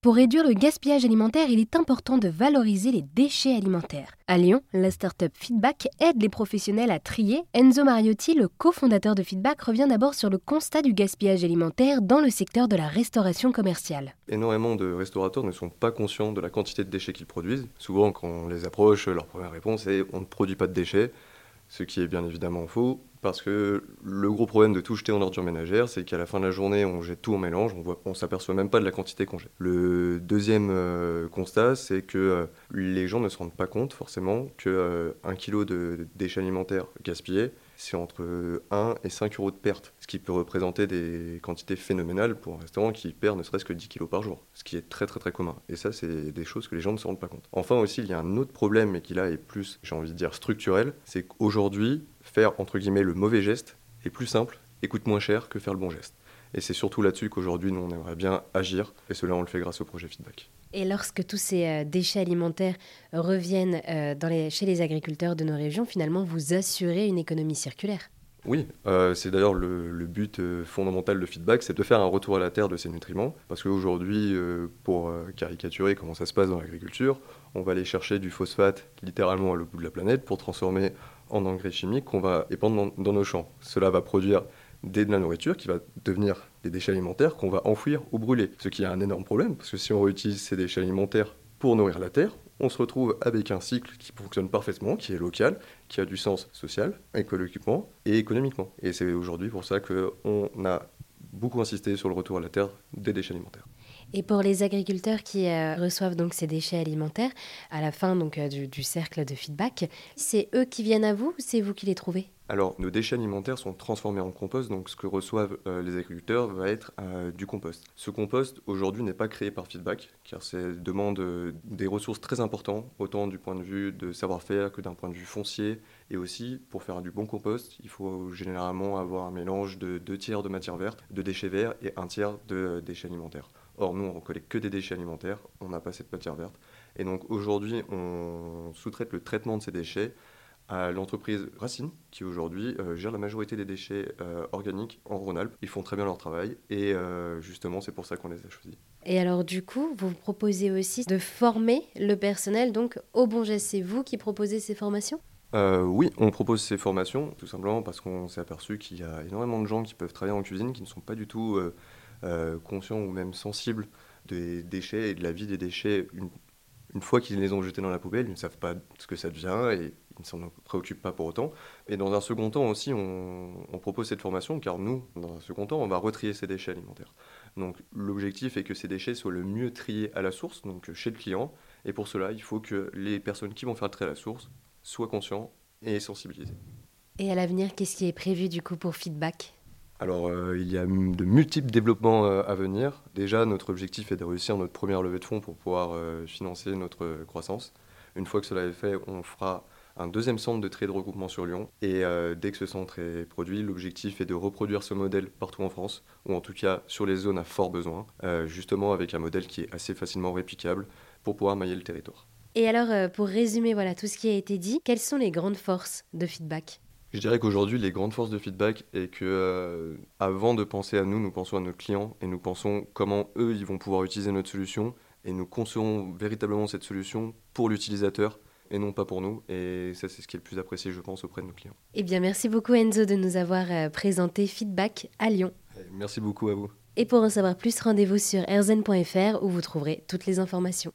Pour réduire le gaspillage alimentaire, il est important de valoriser les déchets alimentaires. À Lyon, la start-up Feedback aide les professionnels à trier. Enzo Mariotti, le cofondateur de Feedback, revient d'abord sur le constat du gaspillage alimentaire dans le secteur de la restauration commerciale. Énormément de restaurateurs ne sont pas conscients de la quantité de déchets qu'ils produisent. Souvent, quand on les approche, leur première réponse est on ne produit pas de déchets ce qui est bien évidemment faux, parce que le gros problème de tout jeter en ordure ménagère, c'est qu'à la fin de la journée, on jette tout en mélange, on ne s'aperçoit même pas de la quantité qu'on jette. Le deuxième euh, constat, c'est que euh, les gens ne se rendent pas compte forcément qu'un euh, kilo de déchets alimentaires gaspillés, c'est entre 1 et 5 euros de perte, ce qui peut représenter des quantités phénoménales pour un restaurant qui perd ne serait-ce que 10 kilos par jour, ce qui est très très très commun. Et ça, c'est des choses que les gens ne se rendent pas compte. Enfin aussi, il y a un autre problème, mais qui là est plus, j'ai envie de dire, structurel, c'est qu'aujourd'hui, faire entre guillemets le mauvais geste est plus simple et coûte moins cher que faire le bon geste. Et c'est surtout là-dessus qu'aujourd'hui, nous, on aimerait bien agir, et cela, on le fait grâce au projet Feedback. Et lorsque tous ces euh, déchets alimentaires reviennent euh, dans les, chez les agriculteurs de nos régions, finalement, vous assurez une économie circulaire? Oui, euh, c'est d'ailleurs le, but fondamental de feedback, c'est de faire un retour à la terre de ces nutriments. Parce qu'aujourd'hui, pour caricaturer comment ça se passe dans l'agriculture, on va aller chercher du phosphate littéralement à l'autre bout de la planète pour transformer en engrais chimiques qu'on va épandre dans nos champs. Cela va produire de la nourriture qui va devenir des déchets alimentaires qu'on va enfouir ou brûler. Ce qui est un énorme problème, parce que si on réutilise ces déchets alimentaires pour nourrir la Terre, on se retrouve avec un cycle qui fonctionne parfaitement, qui est local, qui a du sens social, écologiquement et économiquement. Et c'est aujourd'hui pour ça qu'on a beaucoup insisté sur le retour à la Terre des déchets alimentaires. Et pour les agriculteurs qui euh, reçoivent donc ces déchets alimentaires, à la fin donc, euh, du, cercle de feedback, c'est eux qui viennent à vous ou c'est vous qui les trouvez? Alors, nos déchets alimentaires sont transformés en compost, donc ce que reçoivent euh, les agriculteurs va être du compost. Ce compost, aujourd'hui, n'est pas créé par Feedback, car ça demande des ressources très importantes, autant du point de vue de savoir-faire que d'un point de vue foncier. Et aussi, pour faire du bon compost, il faut généralement avoir un mélange de deux tiers de matière verte, de déchets verts et un tiers de déchets alimentaires. Or, nous, on collecte que des déchets alimentaires, on n'a pas cette matière verte. Et donc aujourd'hui, on sous-traite le traitement de ces déchets à l'entreprise Racine, qui aujourd'hui euh, gère la majorité des déchets euh, organiques en Rhône-Alpes. Ils font très bien leur travail et euh, justement, c'est pour ça qu'on les a choisis. Et alors, du coup, vous proposez aussi de former le personnel donc au bon geste. C'est vous qui proposez ces formations? Oui, on propose ces formations tout simplement parce qu'on s'est aperçu qu'il y a énormément de gens qui peuvent travailler en cuisine qui ne sont pas du tout conscients ou même sensibles des déchets et de la vie des déchets. Une, fois qu'ils les ont jetés dans la poubelle, ils ne savent pas ce que ça devient et ils ne s'en préoccupent pas pour autant. Et dans un second temps aussi, on, propose cette formation car nous, dans un second temps, on va retrier ces déchets alimentaires. Donc l'objectif est que ces déchets soient le mieux triés à la source, donc chez le client. Et pour cela, il faut que les personnes qui vont faire le tri à la source soient conscients et sensibilisés. Et à l'avenir, qu'est-ce qui est prévu du coup pour feedback? Alors, euh, il y a de multiples développements euh, à venir. Déjà, notre objectif est de réussir notre première levée de fonds pour pouvoir euh, financer notre croissance. Une fois que cela est fait, on fera un deuxième centre de trade de regroupement sur Lyon. Et dès que ce centre est produit, l'objectif est de reproduire ce modèle partout en France, ou en tout cas sur les zones à fort besoin, justement avec un modèle qui est assez facilement réplicable pour pouvoir mailler le territoire. Et alors, pour résumer voilà, tout ce qui a été dit, quelles sont les grandes forces de feedback? Je dirais qu'aujourd'hui, les grandes forces de feedback est que, euh, avant de penser à nous, nous pensons à nos clients et nous pensons comment eux, ils vont pouvoir utiliser notre solution et nous concevons véritablement cette solution pour l'utilisateur et non pas pour nous. Et ça, c'est ce qui est le plus apprécié, je pense, auprès de nos clients. Eh bien, merci beaucoup Enzo de nous avoir euh, présenté Feedback à Lyon. Merci beaucoup à vous. Et pour en savoir plus, rendez-vous sur erzen.fr où vous trouverez toutes les informations.